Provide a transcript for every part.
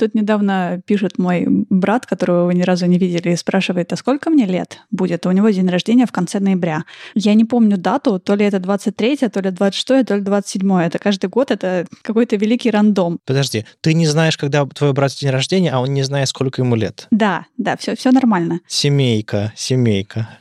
Тут недавно пишет мой брат, которого вы ни разу не видели, и спрашивает, а сколько мне лет будет? У него день рождения в конце ноября. Я не помню дату, то ли это 23, то ли 26, то ли 27. Это каждый год, это какой-то великий рандом. Подожди, ты не знаешь, когда твой брат день рождения, а он не знает, сколько ему лет? Да, да, все, все нормально. Семейка, семейка.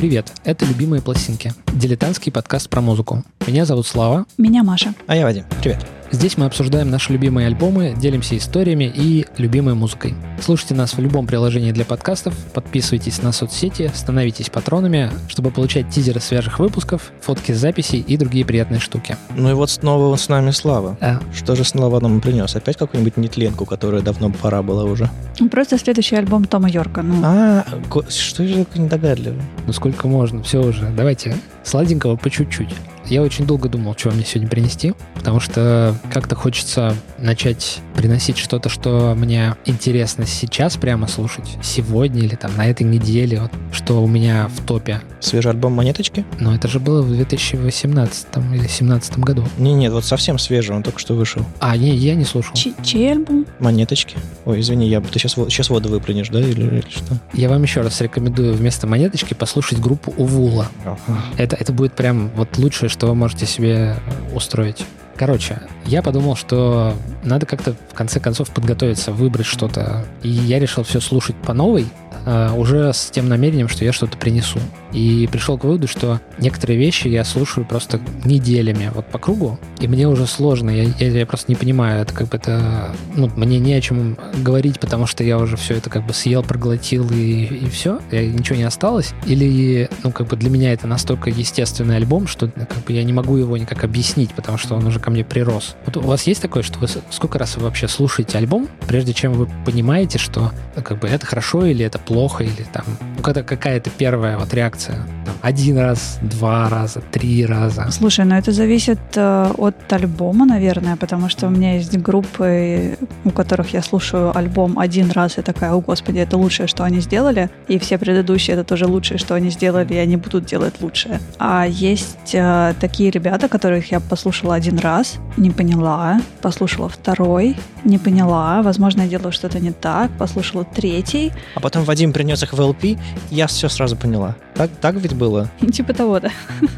Привет, это «Любимые пластинки» — дилетантский подкаст про музыку. Меня зовут Слава. Меня Маша. А я Вадим. Привет. Здесь мы обсуждаем наши любимые альбомы, делимся историями и любимой музыкой. Слушайте нас в любом приложении для подкастов, подписывайтесь на соцсети, становитесь патронами, чтобы получать тизеры свежих выпусков, фотки записей и другие приятные штуки. Ну и вот снова с нами Слава. А. Что же Слава нам принес? Опять какую-нибудь нетленку, которая давно пора была уже? Просто следующий альбом Тома Йорка. Ну, А, что же такое недогадливый? Ну сколько можно, все уже. Давайте сладенького по чуть-чуть. Я очень долго думал, что мне сегодня принести, потому что как-то хочется начать приносить что-то, что мне интересно сейчас прямо слушать, сегодня или там на этой неделе, вот, что у меня в топе. Свежий альбом «Монеточки»? Но это же было в 2018 или 2017 году. Не, нет, вот совсем свежий, он только что вышел. А, не, я не слушал. чей, чей альбом? «Монеточки». Ой, извини, я, ты сейчас, сейчас воду выплюнешь, да, или, или что? Я вам еще раз рекомендую вместо монеточки послушать группу Увула. Это, это будет прям вот лучшее, что вы можете себе устроить. Короче, я подумал, что надо как-то в конце концов подготовиться, выбрать что-то. И я решил все слушать по новой, а, уже с тем намерением, что я что-то принесу. И пришел к выводу, что некоторые вещи я слушаю просто неделями, вот по кругу, и мне уже сложно, я, я, я просто не понимаю, это как бы это, ну, мне не о чем говорить, потому что я уже все это как бы съел, проглотил и, и все, ничего не осталось, или, ну, как бы для меня это настолько естественный альбом, что как бы я не могу его никак объяснить, потому что он уже ко мне прирос. Вот у вас есть такое, что вы сколько раз вы вообще слушаете альбом, прежде чем вы понимаете, что ну, как бы это хорошо или это плохо, или там, ну, какая-то первая вот реакция, там, один раз, два раза, три раза. Слушай, ну это зависит э, от альбома, наверное, потому что у меня есть группы, у которых я слушаю альбом один раз и такая, о господи, это лучшее, что они сделали, и все предыдущие это тоже лучшее, что они сделали, и они будут делать лучшее. А есть э, такие ребята, которых я послушала один раз, не поняла, послушала второй, не поняла, возможно, я делаю что-то не так, послушала третий, А потом Вадим принес их в LP, я все сразу поняла. Так, так ведь было? типа того, да.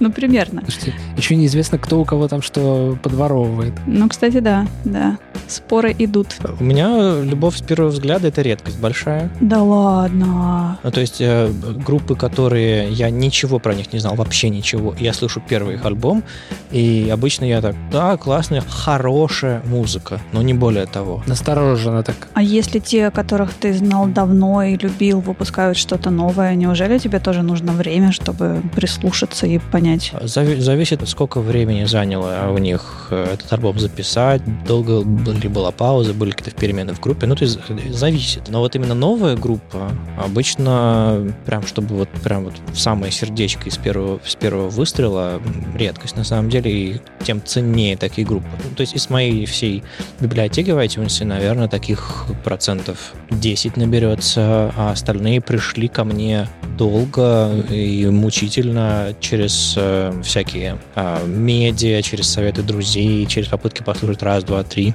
Ну, примерно. Слушайте, еще неизвестно, кто у кого там что подворовывает. Ну, кстати, да, да. Споры идут. У меня любовь с первого взгляда — это редкость большая. Да ладно. Ну, то есть э, группы, которые я ничего про них не знал, вообще ничего. Я слышу первый их альбом, и обычно я так, да, классная, хорошая музыка, но не более того. Настороженно так. А если те, которых ты знал давно и любил, выпускают что-то новое, неужели тебе тоже нужно время, чтобы прислушаться и понять? Зави- зависит, сколько времени заняло у них э, этот альбом записать, долго ли была пауза, были какие-то перемены в группе, ну, то есть э, зависит. Но вот именно новая группа, обычно прям, чтобы вот прям вот в самое сердечко из первого, с первого выстрела, редкость на самом деле, и тем ценнее такие группы. Ну, то есть из моей всей библиотеки в iTunes, наверное, таких процентов 10 наберется, а остальные пришли ко мне долго и мучительно через э, всякие а, медиа, через советы друзей, через попытки послушать раз, два, три.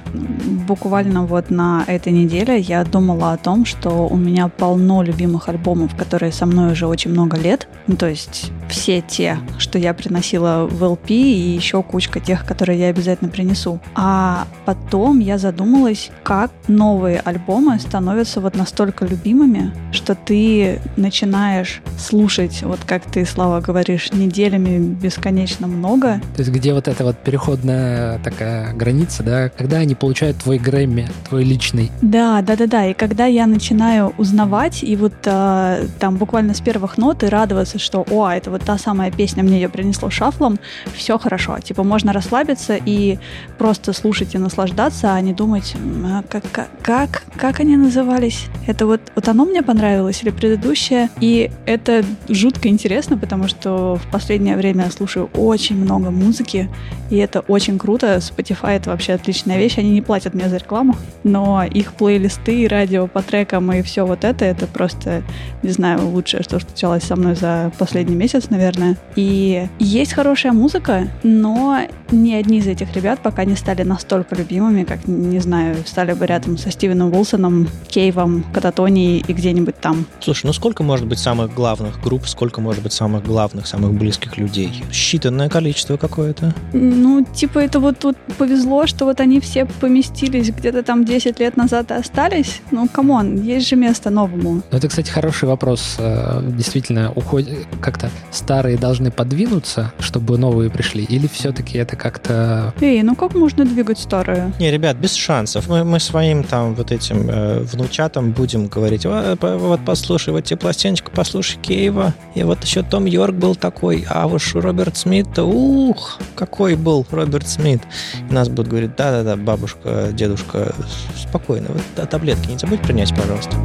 Буквально вот на этой неделе я думала о том, что у меня полно любимых альбомов, которые со мной уже очень много лет. Ну, то есть все те, что я приносила в LP, и еще кучка тех, которые я обязательно принесу. А потом я задумалась, как новые альбомы становятся вот настолько любимыми, что ты начинаешь слушать, вот как ты, Слава, говоришь, неделями бесконечно много. То есть где вот эта вот переходная такая граница, да, когда они получают твой Грэмми, твой личный. Да, да, да, да. И когда я начинаю узнавать и вот а, там буквально с первых нот и радоваться, что, о, это вот та самая песня, мне ее принесло шафлом, все хорошо. Типа можно расслабиться и просто слушать и наслаждаться, а не думать, а как, как, как они назывались. Это вот, вот оно мне понравилось или предыдущее. И это жутко интересно, потому что в последнее время я слушаю очень много музыки, и это очень круто. Spotify это вообще отличная вещь. Они не платят мне за рекламу, но их плейлисты, и радио по трекам и все вот это, это просто, не знаю, лучшее, что случалось со мной за последний месяц. Наверное. И есть хорошая музыка, но ни одни из этих ребят пока не стали настолько любимыми, как, не знаю, стали бы рядом со Стивеном Уилсоном, Кейвом, Кататонией и где-нибудь там. Слушай, ну сколько может быть самых главных групп, сколько может быть самых главных, самых близких людей? Считанное количество какое-то. Ну, типа, это вот тут повезло, что вот они все поместились где-то там 10 лет назад и остались. Ну, come on, есть же место новому. Ну, это, кстати, хороший вопрос. Э, действительно, уходит как-то старые должны подвинуться, чтобы новые пришли? Или все-таки это как-то... Эй, ну как можно двигать старое? Не, ребят, без шансов. Мы, мы своим там вот этим э, внучатам будем говорить, вот, послушай, вот тебе пластиночку, послушай Кейва. И вот еще Том Йорк был такой, а уж Роберт Смит, ух, какой был Роберт Смит. И нас будут говорить, да-да-да, бабушка, дедушка, спокойно, вот таблетки не забудь принять, пожалуйста.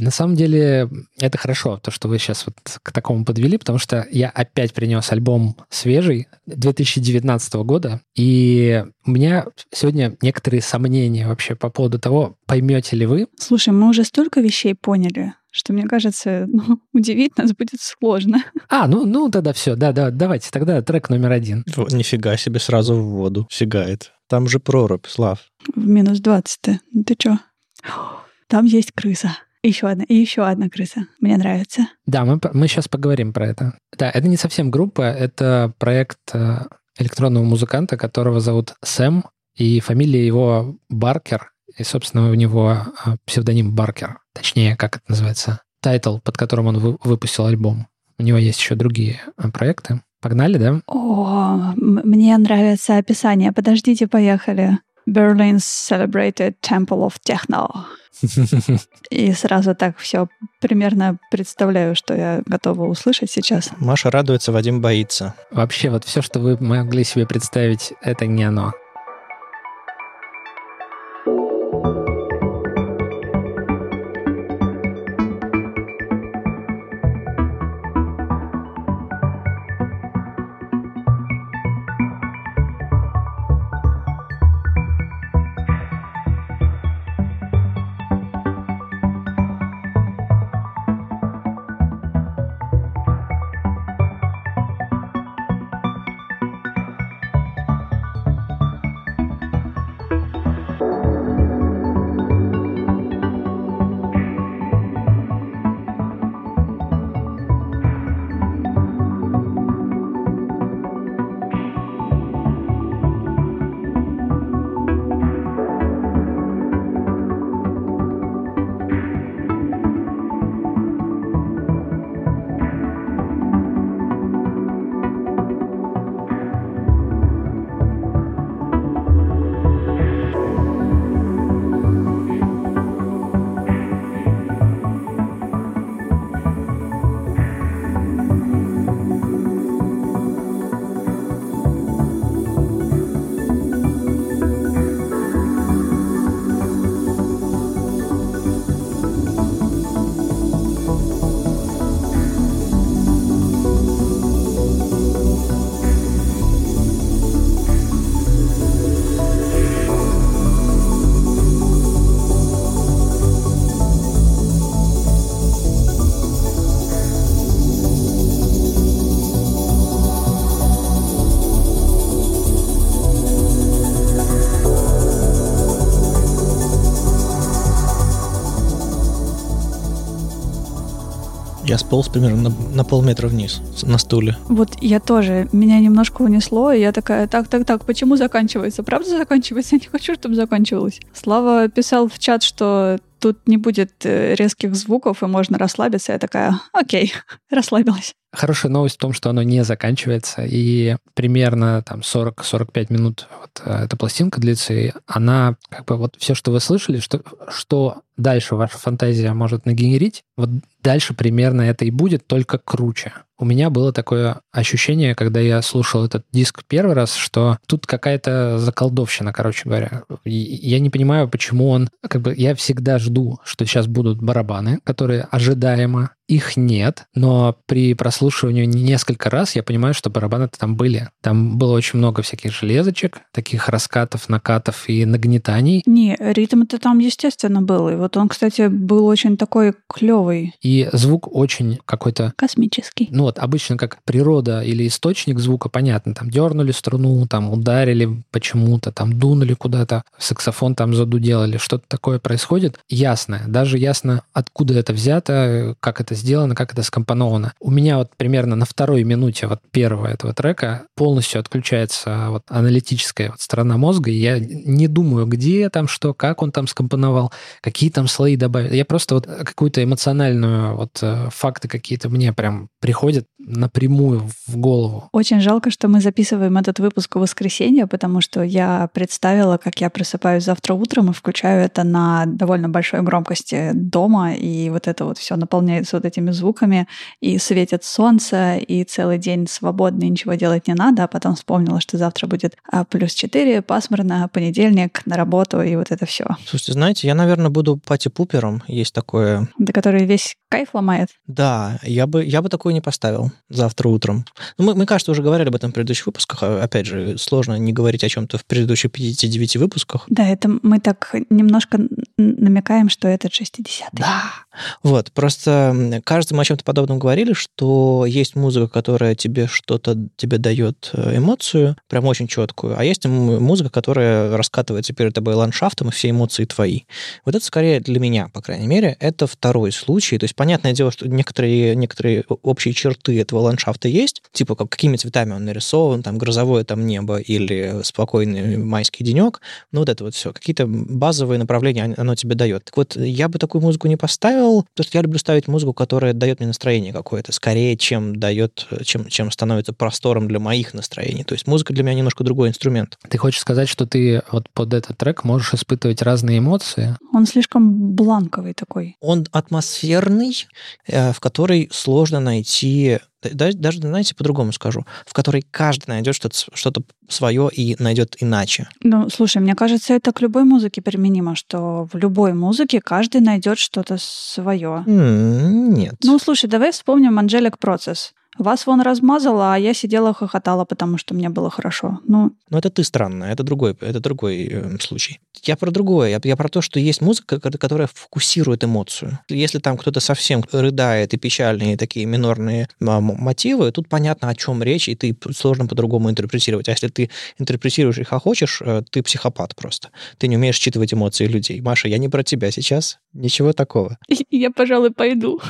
На самом деле это хорошо, то, что вы сейчас вот к такому подвели, потому что я опять принес альбом свежий 2019 года, и у меня сегодня некоторые сомнения вообще по поводу того, поймете ли вы. Слушай, мы уже столько вещей поняли, что, мне кажется, ну, удивить нас будет сложно. А, ну, ну тогда все, да, да, давайте, тогда трек номер один. О, нифига себе, сразу в воду фигает. Там же прорубь, Слав. В минус 20 Ну ты чё? Там есть крыса. Еще одна, и еще одна крыса. Мне нравится. Да, мы, мы сейчас поговорим про это. Да, это не совсем группа, это проект э, электронного музыканта, которого зовут Сэм, и фамилия его Баркер, и, собственно, у него э, псевдоним Баркер. Точнее, как это называется? Title, под которым он вы, выпустил альбом. У него есть еще другие э, проекты. Погнали, да? О, мне нравится описание. Подождите, поехали. Berlin's celebrated Temple of Techno. И сразу так все примерно представляю, что я готова услышать сейчас. Маша радуется, Вадим боится. Вообще, вот все, что вы могли себе представить, это не оно. Я сполз примерно на, на полметра вниз на стуле. Вот я тоже. Меня немножко унесло, и я такая, так, так, так, почему заканчивается? Правда заканчивается? Я не хочу, чтобы заканчивалось. Слава писал в чат, что тут не будет э, резких звуков, и можно расслабиться. Я такая, окей, расслабилась. Хорошая новость в том, что оно не заканчивается, и примерно там 40-45 минут вот э, эта пластинка длится, и она, как бы вот все, что вы слышали, что, что дальше ваша фантазия может нагенерить, вот дальше примерно это и будет, только круче. У меня было такое ощущение, когда я слушал этот диск первый раз, что тут какая-то заколдовщина, короче говоря. И я не понимаю, почему он... Как бы я всегда жду, что сейчас будут барабаны, которые ожидаемо их нет, но при прослушивании несколько раз я понимаю, что барабаны-то там были. Там было очень много всяких железочек, таких раскатов, накатов и нагнетаний. Не, ритм-то там, естественно, был. И вот он, кстати, был очень такой клевый. И звук очень какой-то... Космический. Ну вот обычно как природа или источник звука, понятно, там дернули струну, там ударили почему-то, там дунули куда-то, саксофон там задудел или что-то такое происходит. Ясно, даже ясно, откуда это взято, как это сделано, как это скомпоновано. У меня вот примерно на второй минуте вот первого этого трека полностью отключается вот аналитическая вот сторона мозга, и я не думаю, где там что, как он там скомпоновал, какие там слои добавить. Я просто вот какую-то эмоциональную вот э, факты какие-то мне прям приходят напрямую в голову. Очень жалко, что мы записываем этот выпуск в воскресенье, потому что я представила, как я просыпаюсь завтра утром и включаю это на довольно большой громкости дома, и вот это вот все наполняется вот этими звуками, и светит солнце, и целый день свободный, ничего делать не надо, а потом вспомнила, что завтра будет а, плюс 4, пасмурно, понедельник, на работу, и вот это все. Слушайте, знаете, я, наверное, буду пати-пупером, есть такое. Да, который весь кайф ломает. Да, я бы, я бы такое не поставил завтра утром. Ну, мы, мы, кажется, уже говорили об этом в предыдущих выпусках. А, опять же, сложно не говорить о чем-то в предыдущих 59 выпусках. Да, это мы так немножко намекаем, что это 60-й. Да. Вот, просто кажется, мы о чем-то подобном говорили, что есть музыка, которая тебе что-то тебе дает э, эмоцию, прям очень четкую, а есть музыка, которая раскатывается перед тобой ландшафтом, и все эмоции твои. Вот это скорее для меня, по крайней мере, это второй случай. То есть, понятное дело, что некоторые, некоторые общие черты этого ландшафта есть, типа как, какими цветами он нарисован, там грозовое там небо или спокойный майский денек, ну вот это вот все, какие-то базовые направления оно тебе дает. Так вот, я бы такую музыку не поставил, потому что я люблю ставить музыку, которая дает мне настроение какое-то, скорее, чем дает, чем, чем становится простором для моих настроений. То есть музыка для меня немножко другой инструмент. Ты хочешь сказать, что ты вот под этот трек можешь испытывать разные эмоции? Он слишком бланковый такой. Он атмосферный, э, в который сложно найти даже, знаете, по-другому скажу, в которой каждый найдет что-то что свое и найдет иначе. Ну, слушай, мне кажется, это к любой музыке применимо, что в любой музыке каждый найдет что-то свое. Нет. Ну, слушай, давай вспомним Angelic Process. Вас вон размазало, а я сидела хохотала, потому что мне было хорошо. Ну, Но это ты странно, это другой, это другой э, случай. Я про другое, я, я про то, что есть музыка, которая фокусирует эмоцию. Если там кто-то совсем рыдает и печальные такие минорные мотивы, тут понятно, о чем речь, и ты сложно по-другому интерпретировать. А если ты интерпретируешь и хохочешь, э, ты психопат просто. Ты не умеешь считывать эмоции людей. Маша, я не про тебя сейчас. Ничего такого. Я, пожалуй, пойду.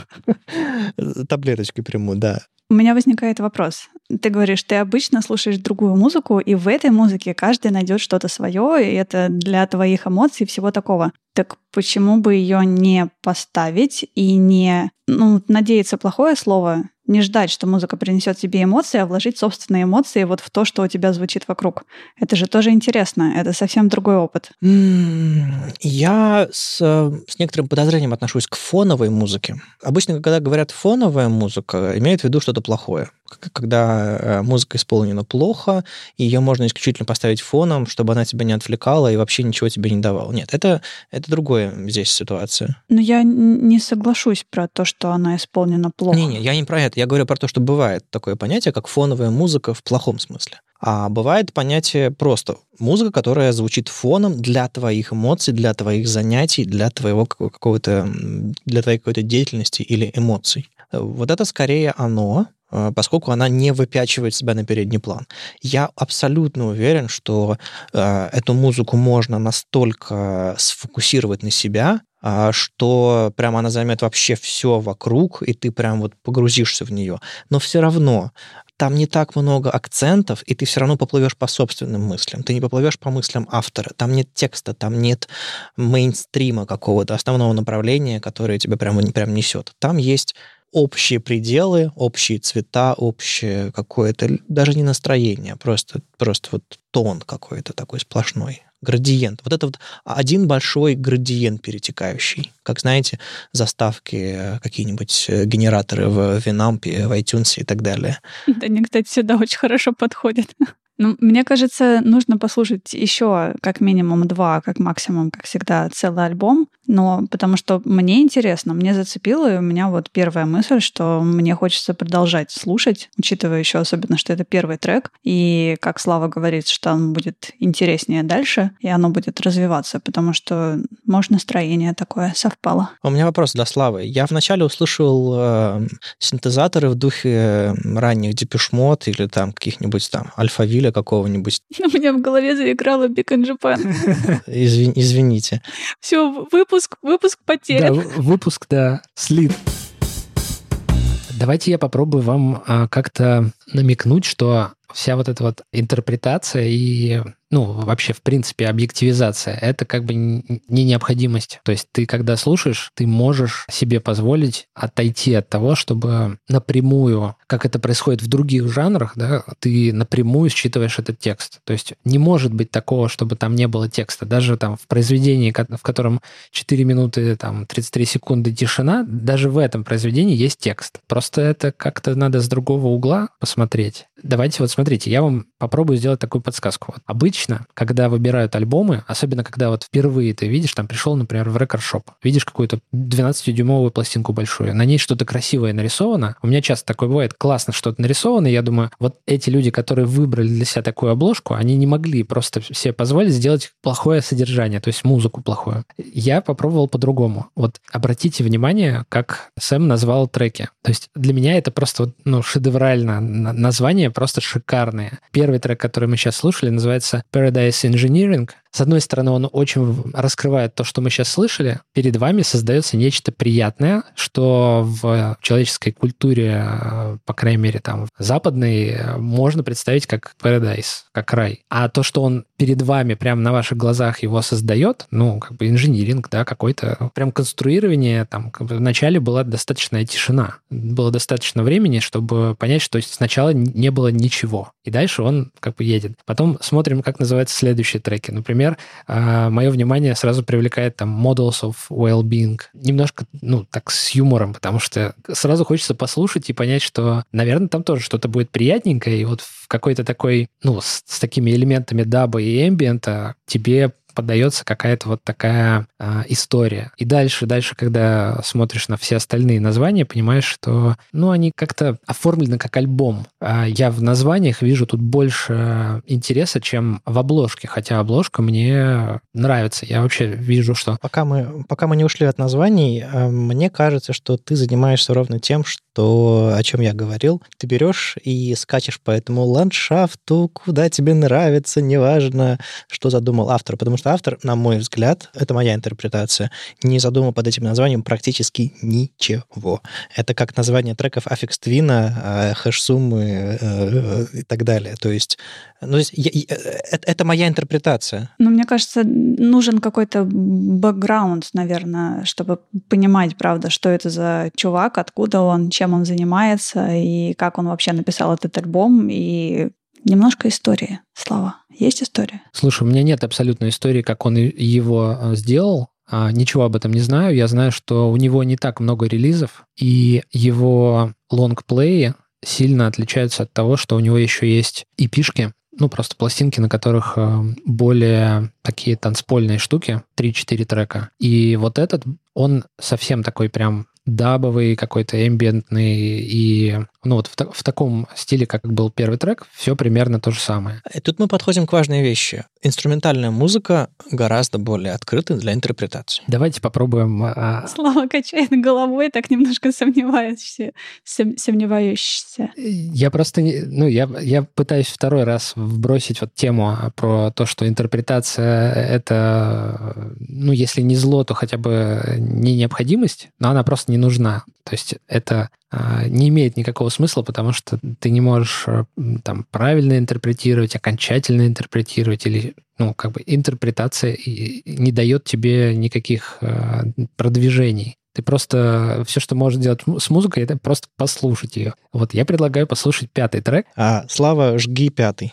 Таблеточки приму, да. У меня возникает вопрос. Ты говоришь, ты обычно слушаешь другую музыку, и в этой музыке каждый найдет что-то свое, и это для твоих эмоций и всего такого. Так почему бы ее не поставить и не, ну, надеяться плохое слово, не ждать, что музыка принесет тебе эмоции, а вложить собственные эмоции вот в то, что у тебя звучит вокруг. Это же тоже интересно, это совсем другой опыт. Я с, с некоторым подозрением отношусь к фоновой музыке. Обычно, когда говорят фоновая музыка, имеют в виду что-то плохое. Когда э, музыка исполнена плохо, ее можно исключительно поставить фоном, чтобы она тебя не отвлекала и вообще ничего тебе не давала. Нет, это, это другое здесь ситуация. Но я не соглашусь про то, что она исполнена плохо. Не-не, я не про это. Я говорю про то, что бывает такое понятие, как фоновая музыка в плохом смысле. А бывает понятие просто музыка, которая звучит фоном для твоих эмоций, для твоих занятий, для твоего какого-то, для твоей какой-то деятельности или эмоций. Вот это скорее оно, э, поскольку она не выпячивает себя на передний план. Я абсолютно уверен, что э, эту музыку можно настолько сфокусировать на себя, что прям она займет вообще все вокруг, и ты прям вот погрузишься в нее. Но все равно там не так много акцентов, и ты все равно поплывешь по собственным мыслям. Ты не поплывешь по мыслям автора. Там нет текста, там нет мейнстрима какого-то основного направления, которое тебя прям, прям несет. Там есть общие пределы, общие цвета, общее какое-то, даже не настроение, просто, просто вот тон какой-то такой сплошной градиент. Вот это вот один большой градиент перетекающий. Как знаете, заставки, э, какие-нибудь э, генераторы в Winamp, в iTunes и так далее. Да, они, кстати, сюда очень хорошо подходят. Ну, мне кажется, нужно послушать еще как минимум два, как максимум, как всегда, целый альбом. Но потому что мне интересно, мне зацепило, и у меня вот первая мысль, что мне хочется продолжать слушать, учитывая еще особенно, что это первый трек, и как Слава говорит, что он будет интереснее дальше, и оно будет развиваться, потому что, может, настроение такое совпало. У меня вопрос для Славы. Я вначале услышал э, синтезаторы в духе э, ранних Депешмот или там каких-нибудь там Альфавиля какого-нибудь. У меня в голове заиграла Big in Japan. Извините. Все, выпуск, выпуск потерян. Да, выпуск, да, слит. Давайте я попробую вам а, как-то намекнуть, что вся вот эта вот интерпретация и ну, вообще, в принципе, объективизация, это как бы не необходимость. То есть ты, когда слушаешь, ты можешь себе позволить отойти от того, чтобы напрямую, как это происходит в других жанрах, да, ты напрямую считываешь этот текст. То есть не может быть такого, чтобы там не было текста. Даже там в произведении, в котором 4 минуты, там, 33 секунды тишина, даже в этом произведении есть текст. Просто это как-то надо с другого угла посмотреть. Давайте вот смотрите, я вам попробую сделать такую подсказку. Вот обычно, когда выбирают альбомы, особенно когда вот впервые ты видишь, там пришел, например, в рекорд-шоп, видишь какую-то 12-дюймовую пластинку большую, на ней что-то красивое нарисовано. У меня часто такое бывает, классно что-то нарисовано, я думаю, вот эти люди, которые выбрали для себя такую обложку, они не могли просто себе позволить сделать плохое содержание, то есть музыку плохую. Я попробовал по-другому. Вот обратите внимание, как Сэм назвал треки. То есть для меня это просто ну, шедеврально название просто шикарные. Первый трек, который мы сейчас слушали, называется Paradise Engineering. С одной стороны, он очень раскрывает то, что мы сейчас слышали. Перед вами создается нечто приятное, что в человеческой культуре, э, по крайней мере, там, западной, можно представить как paradise, как рай. А то, что он перед вами, прямо на ваших глазах его создает, ну, как бы инжиниринг, да, какой-то, прям конструирование, там, вначале была достаточная тишина. Было достаточно времени, чтобы понять, что сначала не было ничего. И дальше он как бы едет. Потом смотрим, как называются следующие треки. Например, а, мое внимание сразу привлекает там Models of Well-being. Немножко, ну, так с юмором, потому что сразу хочется послушать и понять, что, наверное, там тоже что-то будет приятненькое, и вот в какой-то такой, ну, с, с такими элементами даба и эмбиента тебе подается какая-то вот такая а, история. И дальше, дальше, когда смотришь на все остальные названия, понимаешь, что, ну, они как-то оформлены как альбом. А я в названиях вижу тут больше интереса, чем в обложке, хотя обложка мне нравится. Я вообще вижу, что... Пока мы, пока мы не ушли от названий, а, мне кажется, что ты занимаешься ровно тем, что, о чем я говорил. Ты берешь и скачешь по этому ландшафту, куда тебе нравится, неважно, что задумал автор, потому что автор, на мой взгляд, это моя интерпретация, не задумал под этим названием практически ничего. Это как название треков Affix Twin, э, хэш-суммы э, э, и так далее. То есть, ну, я, я, это, моя интерпретация. Ну, мне кажется, нужен какой-то бэкграунд, наверное, чтобы понимать, правда, что это за чувак, откуда он, чем он занимается и как он вообще написал этот альбом и Немножко истории, Слава. Есть история? Слушай, у меня нет абсолютной истории, как он его э, сделал. А, ничего об этом не знаю. Я знаю, что у него не так много релизов, и его лонгплеи сильно отличаются от того, что у него еще есть и пишки, ну, просто пластинки, на которых э, более такие танцпольные штуки, 3-4 трека. И вот этот, он совсем такой прям дабовый, какой-то эмбиентный и ну вот в, в таком стиле, как был первый трек, все примерно то же самое. И тут мы подходим к важной вещи. Инструментальная музыка гораздо более открыта для интерпретации. Давайте попробуем... А... Слава качает головой, так немножко сомневаешься. Сом, сомневающийся. Я просто... Ну, я, я пытаюсь второй раз вбросить вот тему про то, что интерпретация — это, ну, если не зло, то хотя бы не необходимость, но она просто не нужна. То есть это а, не имеет никакого смысла, потому что ты не можешь э, там правильно интерпретировать, окончательно интерпретировать или ну как бы интерпретация не дает тебе никаких э, продвижений. Ты просто все, что можешь делать с музыкой, это просто послушать ее. Вот я предлагаю послушать пятый трек. А, Слава, жги пятый.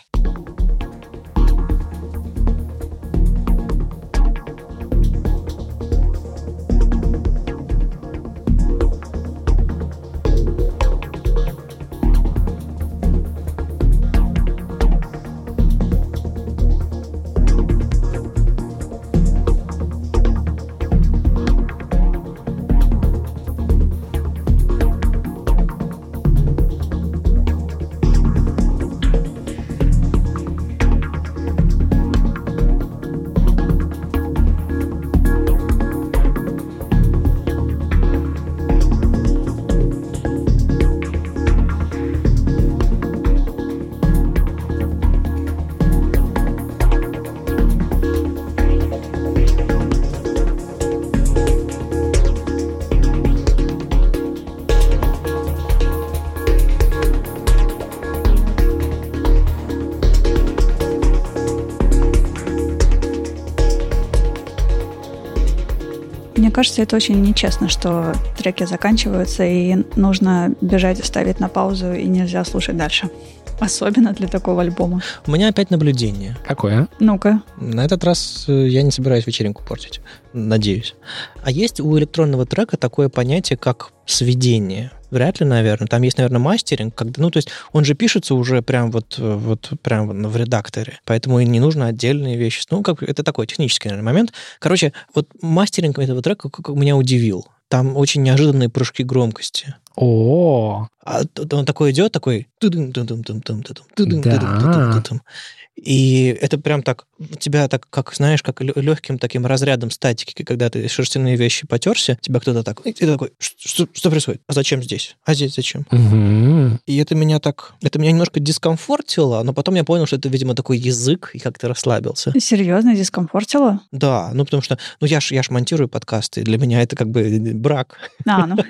Кажется, это очень нечестно, что треки заканчиваются, и нужно бежать ставить на паузу, и нельзя слушать дальше. Особенно для такого альбома. У меня опять наблюдение. Какое? Ну-ка. На этот раз э, я не собираюсь вечеринку портить. Надеюсь. А есть у электронного трека такое понятие, как сведение? Вряд ли, наверное. Там есть, наверное, мастеринг, когда, ну, то есть он же пишется уже прям вот, вот прям в редакторе, поэтому и не нужно отдельные вещи. Ну, как это такой технический, наверное, момент. Короче, вот мастеринг этого трека как, как меня удивил. Там очень неожиданные прыжки громкости. О, а он такой идет, такой... Да. И это прям так, тебя так, как, знаешь, как легким таким разрядом статики, когда ты шерстяные вещи потерся, тебя кто-то так, и ты такой, что, что происходит? А зачем здесь? А здесь зачем? Угу. И это меня так, это меня немножко дискомфортило, но потом я понял, что это, видимо, такой язык, и как-то расслабился. Серьезно, дискомфортило? Да, ну потому что, ну я ж, я ж монтирую подкасты, для меня это как бы брак. А, ну.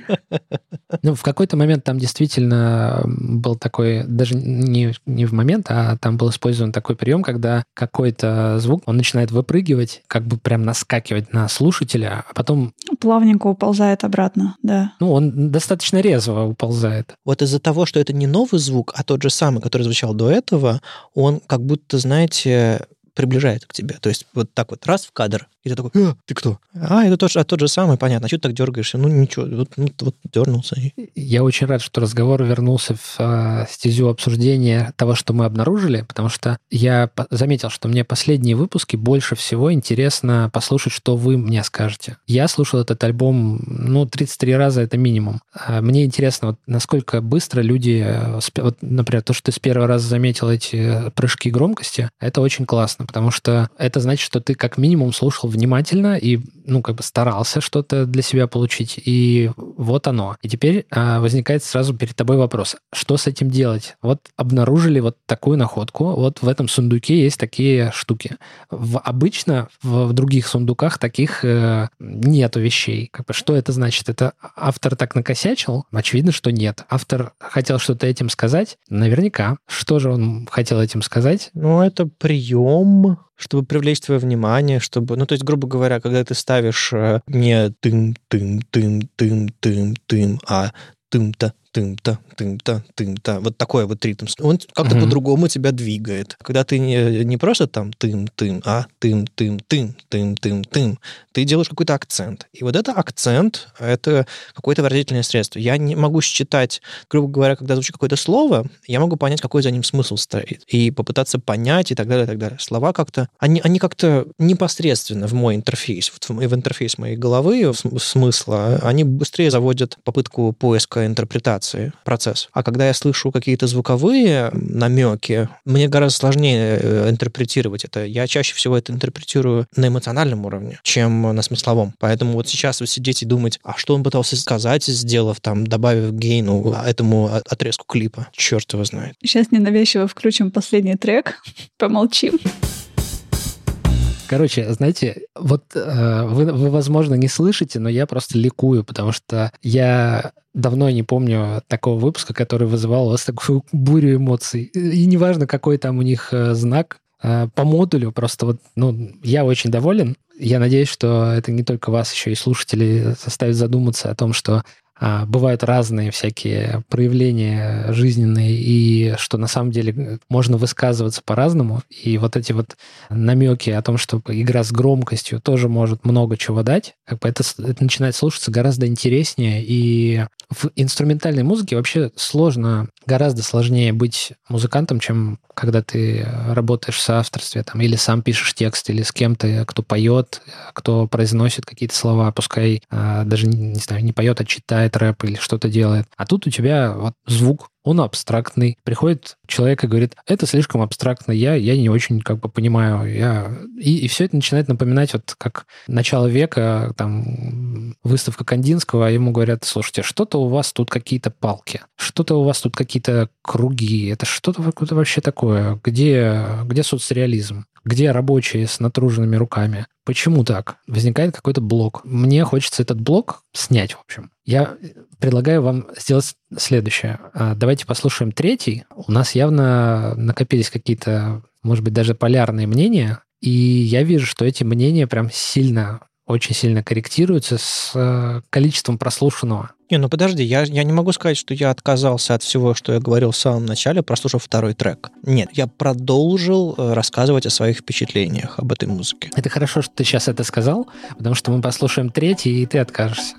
Ну, в какой-то момент там действительно был такой, даже не, не в момент, а там был использован такой прием, когда какой-то звук, он начинает выпрыгивать, как бы прям наскакивать на слушателя, а потом... Плавненько уползает обратно, да. Ну, он достаточно резво уползает. Вот из-за того, что это не новый звук, а тот же самый, который звучал до этого, он как будто, знаете, приближается к тебе. То есть вот так вот раз в кадр, и ты такой, а, ты кто? А, это тот, а тот же самый, понятно. А что ты так дергаешься? Ну, ничего, вот, ну, вот дернулся. Я очень рад, что разговор вернулся в э, стезю обсуждения того, что мы обнаружили, потому что я заметил, что мне последние выпуски больше всего интересно послушать, что вы мне скажете. Я слушал этот альбом, ну, 33 раза это минимум. А мне интересно, вот, насколько быстро люди, э, вот, например, то, что ты с первого раза заметил эти прыжки громкости, это очень классно потому что это значит, что ты как минимум слушал внимательно и, ну, как бы старался что-то для себя получить, и вот оно. И теперь а, возникает сразу перед тобой вопрос, что с этим делать? Вот обнаружили вот такую находку, вот в этом сундуке есть такие штуки. В, обычно в, в других сундуках таких э, нету вещей. Как бы, что это значит? Это автор так накосячил? Очевидно, что нет. Автор хотел что-то этим сказать? Наверняка. Что же он хотел этим сказать? Ну, это прием чтобы привлечь твое внимание, чтобы, ну, то есть, грубо говоря, когда ты ставишь э, не тым-тым-тым-тым-тым, а тым-то, тым-то, тым-то, тым-то. Вот такой вот ритм. Он как-то mm-hmm. по-другому тебя двигает. Когда ты не, не просто там тым-тым, а тым-тым-тым, тым-тым-тым, ты делаешь какой-то акцент. И вот это акцент, это какое-то выразительное средство. Я не могу считать, грубо говоря, когда звучит какое-то слово, я могу понять, какой за ним смысл стоит. И попытаться понять и так далее, и так далее. Слова как-то, они, они как-то непосредственно в мой интерфейс, в, в интерфейс моей головы, в смысла, они быстрее заводят попытку поиска интерпретации, процесс. А когда я слышу какие-то звуковые намеки, мне гораздо сложнее э, интерпретировать это. Я чаще всего это интерпретирую на эмоциональном уровне, чем на смысловом. Поэтому вот сейчас вот сидеть и думать, а что он пытался сказать, сделав там, добавив гейну этому отрезку клипа, черт его знает. Сейчас ненавязчиво включим последний трек, помолчим. Короче, знаете, вот э, вы, вы, возможно, не слышите, но я просто ликую, потому что я давно не помню такого выпуска, который вызывал у вас такую бурю эмоций. И неважно, какой там у них э, знак, э, по модулю просто вот, ну, я очень доволен. Я надеюсь, что это не только вас, еще и слушатели заставит задуматься о том, что бывают разные всякие проявления жизненные, и что на самом деле можно высказываться по-разному. И вот эти вот намеки о том, что игра с громкостью тоже может много чего дать, как бы это, это начинает слушаться гораздо интереснее. И в инструментальной музыке вообще сложно, гораздо сложнее быть музыкантом, чем когда ты работаешь в соавторстве, там, или сам пишешь текст, или с кем-то, кто поет, кто произносит какие-то слова, пускай а, даже, не знаю, не поет, а читает рэп или что-то делает. А тут у тебя вот звук, он абстрактный. Приходит человек и говорит, это слишком абстрактно, я, я не очень как бы понимаю. Я... И, и все это начинает напоминать вот как начало века, там, выставка Кандинского, а ему говорят, слушайте, что-то у вас тут какие-то палки, что-то у вас тут какие-то круги, это что-то вообще такое, где, где соцреализм? Где рабочие с натруженными руками. Почему так? Возникает какой-то блок. Мне хочется этот блок снять, в общем. Я предлагаю вам сделать следующее. А, давайте послушаем третий. У нас явно накопились какие-то, может быть, даже полярные мнения, и я вижу, что эти мнения прям сильно очень сильно корректируется с э, количеством прослушанного. Не, ну подожди, я, я не могу сказать, что я отказался от всего, что я говорил в самом начале, прослушав второй трек. Нет, я продолжил э, рассказывать о своих впечатлениях об этой музыке. Это хорошо, что ты сейчас это сказал, потому что мы послушаем третий, и ты откажешься.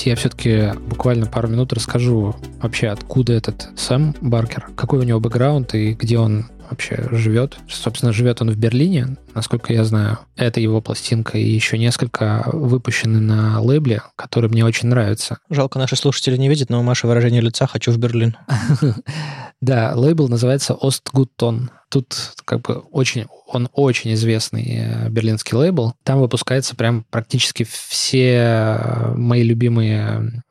Давайте я все-таки буквально пару минут расскажу вообще, откуда этот Сэм Баркер, какой у него бэкграунд и где он вообще живет. Собственно, живет он в Берлине, насколько я знаю. Это его пластинка, и еще несколько выпущены на лейбле, которые мне очень нравятся. Жалко, наши слушатели не видят, но у Маши выражение лица «хочу в Берлин». Да, лейбл называется Остгуттон. Тут как бы очень, он очень известный э, берлинский лейбл. Там выпускается прям практически все мои любимые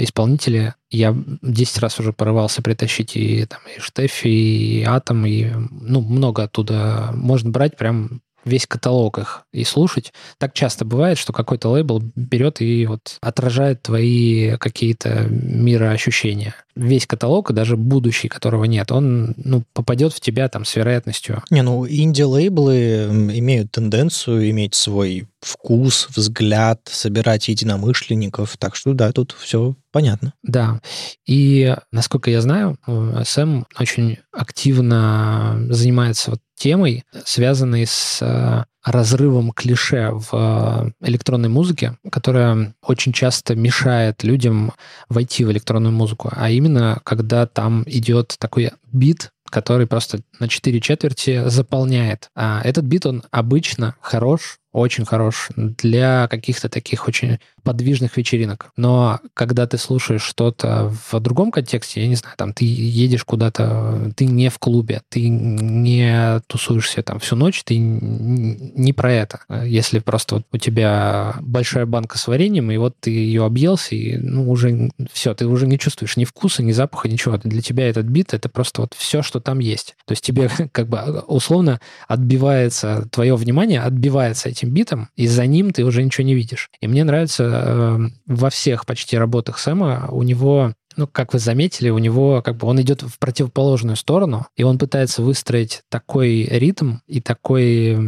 исполнители. Я 10 раз уже порывался притащить и, там, и Штефи, и Атом, и ну, много оттуда можно брать прям весь каталог их и слушать. Так часто бывает, что какой-то лейбл берет и вот отражает твои какие-то мироощущения весь каталог, даже будущий, которого нет, он ну, попадет в тебя там с вероятностью. Не, ну инди-лейблы имеют тенденцию иметь свой вкус, взгляд, собирать единомышленников. Так что да, тут все понятно. Да. И, насколько я знаю, Сэм очень активно занимается вот темой, связанной с э, разрывом клише в э, электронной музыке, которая очень часто мешает людям войти в электронную музыку, а именно когда там идет такой бит, который просто на 4 четверти заполняет. А этот бит, он обычно хорош, очень хорош для каких-то таких очень подвижных вечеринок. Но когда ты слушаешь что-то в другом контексте, я не знаю, там ты едешь куда-то, ты не в клубе, ты не тусуешься там всю ночь, ты не про это. Если просто вот у тебя большая банка с вареньем, и вот ты ее объелся, и ну уже все, ты уже не чувствуешь ни вкуса, ни запаха, ничего. Для тебя этот бит — это просто вот все, что там есть. То есть тебе как бы условно отбивается, твое внимание отбивается этим битом, и за ним ты уже ничего не видишь. И мне нравится э, во всех почти работах Сэма у него ну, как вы заметили, у него как бы он идет в противоположную сторону, и он пытается выстроить такой ритм и такой,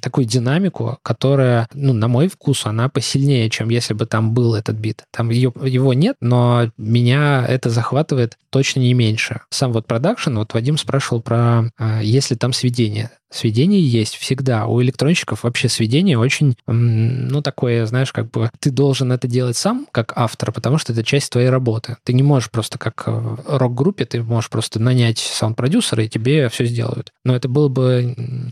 такую динамику, которая, ну, на мой вкус, она посильнее, чем если бы там был этот бит. Там ее, его нет, но меня это захватывает точно не меньше. Сам вот продакшн, вот Вадим спрашивал про, а, есть ли там сведения. Сведения есть всегда. У электронщиков вообще сведение очень, ну, такое, знаешь, как бы ты должен это делать сам, как автор, потому что это часть твоей работы. Ты не можешь просто, как в рок-группе, ты можешь просто нанять саунд-продюсера, и тебе все сделают. Но это было бы,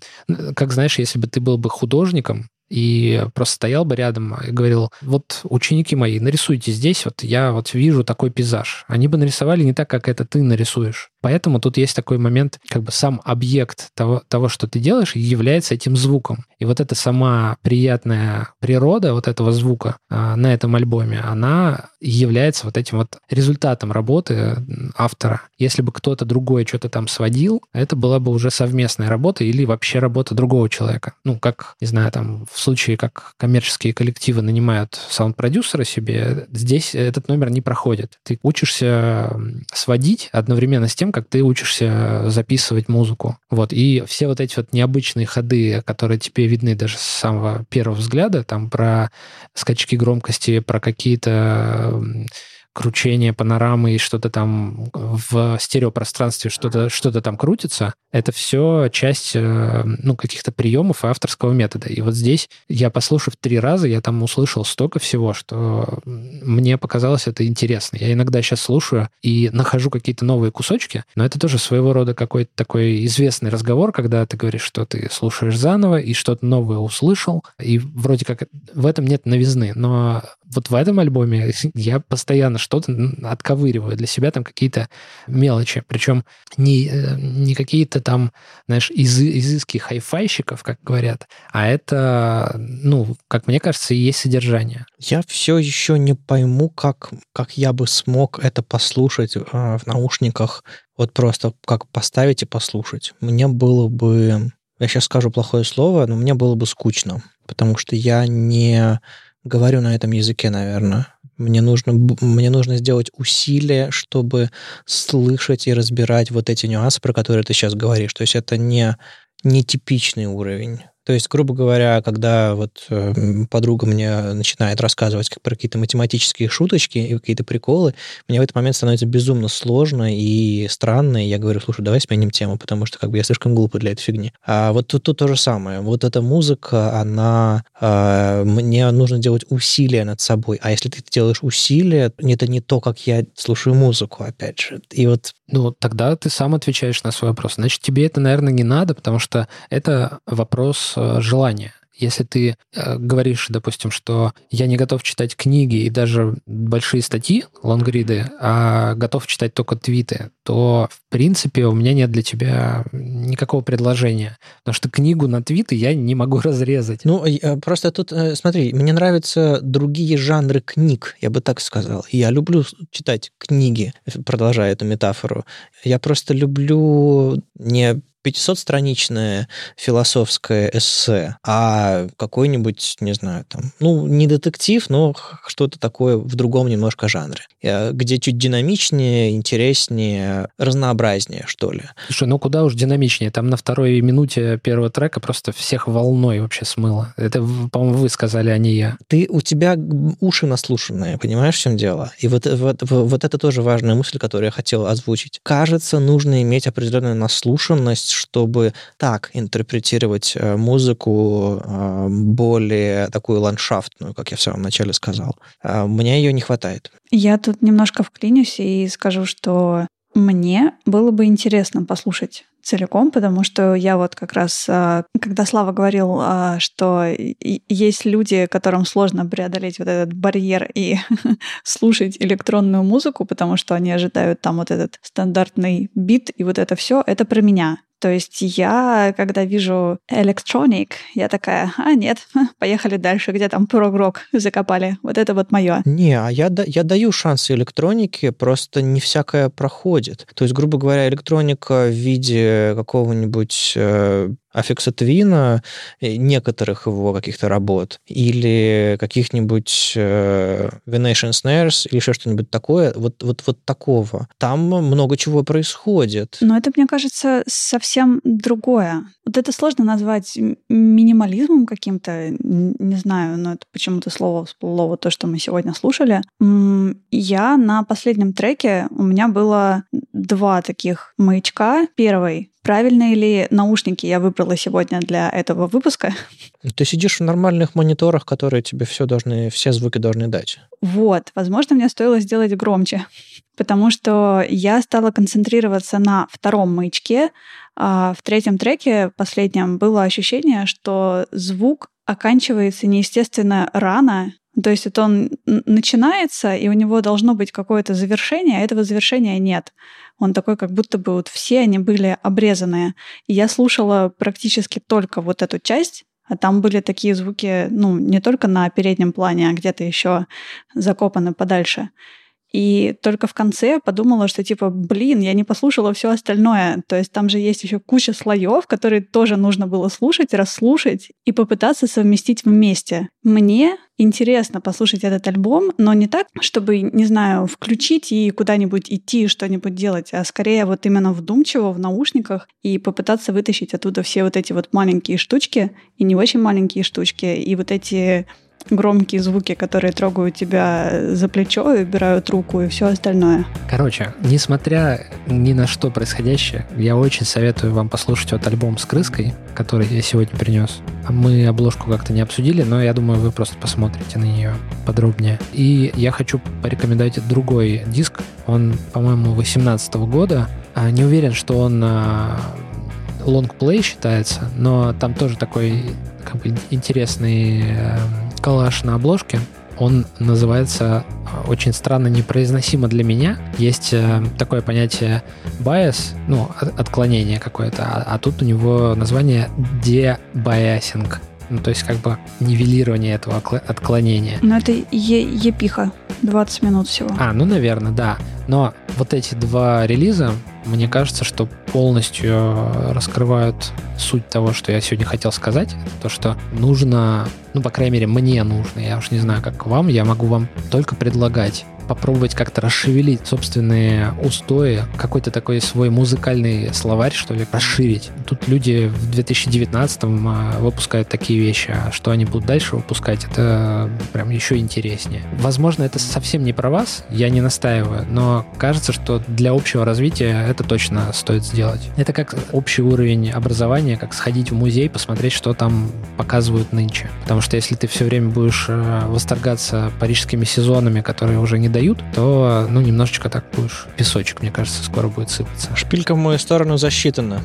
как знаешь, если бы ты был бы художником, и просто стоял бы рядом и говорил, вот ученики мои, нарисуйте здесь, вот я вот вижу такой пейзаж. Они бы нарисовали не так, как это ты нарисуешь. Поэтому тут есть такой момент, как бы сам объект того, того, что ты делаешь, является этим звуком. И вот эта сама приятная природа вот этого звука а, на этом альбоме, она является вот этим вот результатом работы автора. Если бы кто-то другой что-то там сводил, это была бы уже совместная работа или вообще работа другого человека. Ну, как, не знаю, там в случае, как коммерческие коллективы нанимают саунд-продюсера себе, здесь этот номер не проходит. Ты учишься сводить одновременно с тем, как ты учишься записывать музыку. Вот. И все вот эти вот необычные ходы, которые тебе видны даже с самого первого взгляда, там про скачки громкости, про какие-то кручение панорамы и что-то там в стереопространстве, что-то что там крутится, это все часть э, ну, каких-то приемов и авторского метода. И вот здесь я, послушав три раза, я там услышал столько всего, что мне показалось это интересно. Я иногда сейчас слушаю и нахожу какие-то новые кусочки, но это тоже своего рода какой-то такой известный разговор, когда ты говоришь, что ты слушаешь заново и что-то новое услышал, и вроде как в этом нет новизны, но вот в этом альбоме я постоянно что-то отковыриваю для себя, там какие-то мелочи. Причем не, э, не какие-то там, знаешь, из, изыски хайфайщиков, как говорят, а это, ну, как мне кажется, и есть содержание. Я все еще не пойму, как, как я бы смог это послушать э, в наушниках, вот просто как поставить и послушать. Мне было бы, я сейчас скажу плохое слово, но мне было бы скучно, потому что я не говорю на этом языке, наверное. Мне нужно, мне нужно сделать усилие, чтобы слышать и разбирать вот эти нюансы, про которые ты сейчас говоришь. То есть это не, не типичный уровень. То есть, грубо говоря, когда вот э, подруга мне начинает рассказывать как про какие-то математические шуточки и какие-то приколы, мне в этот момент становится безумно сложно и странно, и я говорю, слушай, давай сменим тему, потому что как бы я слишком глупый для этой фигни. А вот тут, тут то же самое. Вот эта музыка, она... Э, мне нужно делать усилия над собой, а если ты делаешь усилия, это не то, как я слушаю музыку, опять же. И вот ну, тогда ты сам отвечаешь на свой вопрос. Значит, тебе это, наверное, не надо, потому что это вопрос желания. Если ты э, говоришь, допустим, что я не готов читать книги и даже большие статьи, лонгриды, а готов читать только твиты, то, в принципе, у меня нет для тебя никакого предложения. Потому что книгу на твиты я не могу разрезать. Ну, э, просто тут, э, смотри, мне нравятся другие жанры книг, я бы так сказал. Я люблю читать книги, продолжая эту метафору. Я просто люблю не 500-страничное философское эссе, а какой-нибудь, не знаю, там, ну, не детектив, но что-то такое в другом немножко жанре, э, где чуть динамичнее, интереснее, разнообразнее, что ли. Слушай, ну куда уж динамичнее, там на второй минуте первого трека просто всех волной вообще смыло. Это, по-моему, вы сказали, а не я. Ты, у тебя уши наслушанные, понимаешь, в чем дело? И вот, вот, вот это тоже важная мысль, которую я хотел озвучить. Кажется, нужно иметь определенную наслушанность, чтобы так интерпретировать э, музыку э, более такую ландшафтную, как я в самом начале сказал. Э, мне ее не хватает. Я тут немножко вклинюсь и скажу, что мне было бы интересно послушать целиком, потому что я вот как раз, когда Слава говорил, что есть люди, которым сложно преодолеть вот этот барьер и слушать электронную музыку, потому что они ожидают там вот этот стандартный бит и вот это все, это про меня. То есть я, когда вижу electronic, я такая, а нет, поехали дальше, где там прогрок закопали. Вот это вот мое. Не, а я, я даю шансы электронике, просто не всякое проходит. То есть, грубо говоря, электроника в виде какого-нибудь э, аффикса Твина, э, некоторых его каких-то работ, или каких-нибудь э, Venation Snares, или еще что-нибудь такое, вот, вот, вот такого. Там много чего происходит. Но это, мне кажется, совсем другое. Вот это сложно назвать минимализмом каким-то, не знаю, но это почему-то слово всплыло, вот то, что мы сегодня слушали. Я на последнем треке, у меня было два таких маячка. Первый правильные ли наушники я выбрала сегодня для этого выпуска. Ты сидишь в нормальных мониторах, которые тебе все должны, все звуки должны дать. Вот, возможно, мне стоило сделать громче, потому что я стала концентрироваться на втором маячке, а в третьем треке, последнем, было ощущение, что звук оканчивается неестественно рано, то есть это он начинается, и у него должно быть какое-то завершение, а этого завершения нет. Он такой, как будто бы вот все они были обрезанные. И я слушала практически только вот эту часть, а там были такие звуки, ну, не только на переднем плане, а где-то еще закопаны подальше. И только в конце подумала, что типа, блин, я не послушала все остальное. То есть там же есть еще куча слоев, которые тоже нужно было слушать, расслушать и попытаться совместить вместе. Мне интересно послушать этот альбом, но не так, чтобы, не знаю, включить и куда-нибудь идти, что-нибудь делать, а скорее вот именно вдумчиво в наушниках и попытаться вытащить оттуда все вот эти вот маленькие штучки и не очень маленькие штучки, и вот эти громкие звуки, которые трогают тебя за плечо и убирают руку и все остальное. Короче, несмотря ни на что происходящее, я очень советую вам послушать вот альбом с крыской, который я сегодня принес. Мы обложку как-то не обсудили, но я думаю, вы просто посмотрите на нее подробнее. И я хочу порекомендовать другой диск. Он, по-моему, 18 года. А, не уверен, что он лонгплей считается, но там тоже такой как бы интересный эм, коллаж на обложке. Он называется э, очень странно непроизносимо для меня. Есть э, такое понятие bias, ну, отклонение какое-то, а, а тут у него название de-biasing. Ну, то есть как бы нивелирование этого отклонения. Ну, это е епиха. 20 минут всего. А, ну, наверное, да. Но вот эти два релиза, мне кажется, что полностью раскрывают суть того, что я сегодня хотел сказать. То, что нужно, ну, по крайней мере, мне нужно, я уж не знаю, как вам, я могу вам только предлагать попробовать как-то расшевелить собственные устои, какой-то такой свой музыкальный словарь, что ли, расширить. Тут люди в 2019-м а, выпускают такие вещи, а что они будут дальше выпускать, это прям еще интереснее. Возможно, это совсем не про вас, я не настаиваю, но кажется, что для общего развития это точно стоит сделать. Это как общий уровень образования, как сходить в музей, посмотреть, что там показывают нынче. Потому что если ты все время будешь э, восторгаться парижскими сезонами, которые уже не дают, то, ну, немножечко так будешь. Песочек, мне кажется, скоро будет сыпаться. Шпилька в мою сторону засчитана.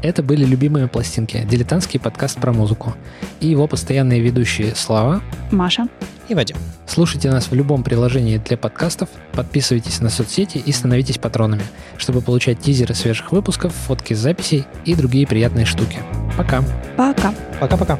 Это были любимые пластинки, дилетантский подкаст про музыку. И его постоянные ведущие Слава, Маша и Вадим. Слушайте нас в любом приложении для подкастов, подписывайтесь на соцсети и становитесь патронами, чтобы получать тизеры свежих выпусков, фотки с записей и другие приятные штуки. Пока. Пока. Пока-пока.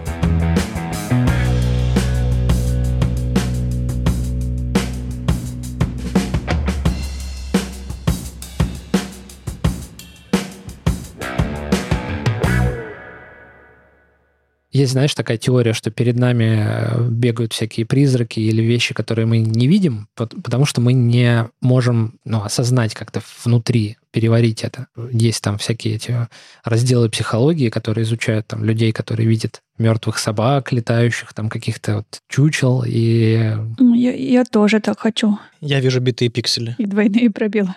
Есть, знаешь, такая теория, что перед нами э, бегают всякие призраки или вещи, которые мы не видим, потому что мы не можем ну, осознать как-то внутри, переварить это. Есть там всякие эти разделы психологии, которые изучают там людей, которые видят мертвых собак, летающих, там каких-то вот чучел и... Я, я тоже так хочу. Я вижу битые пиксели. И двойные пробелы.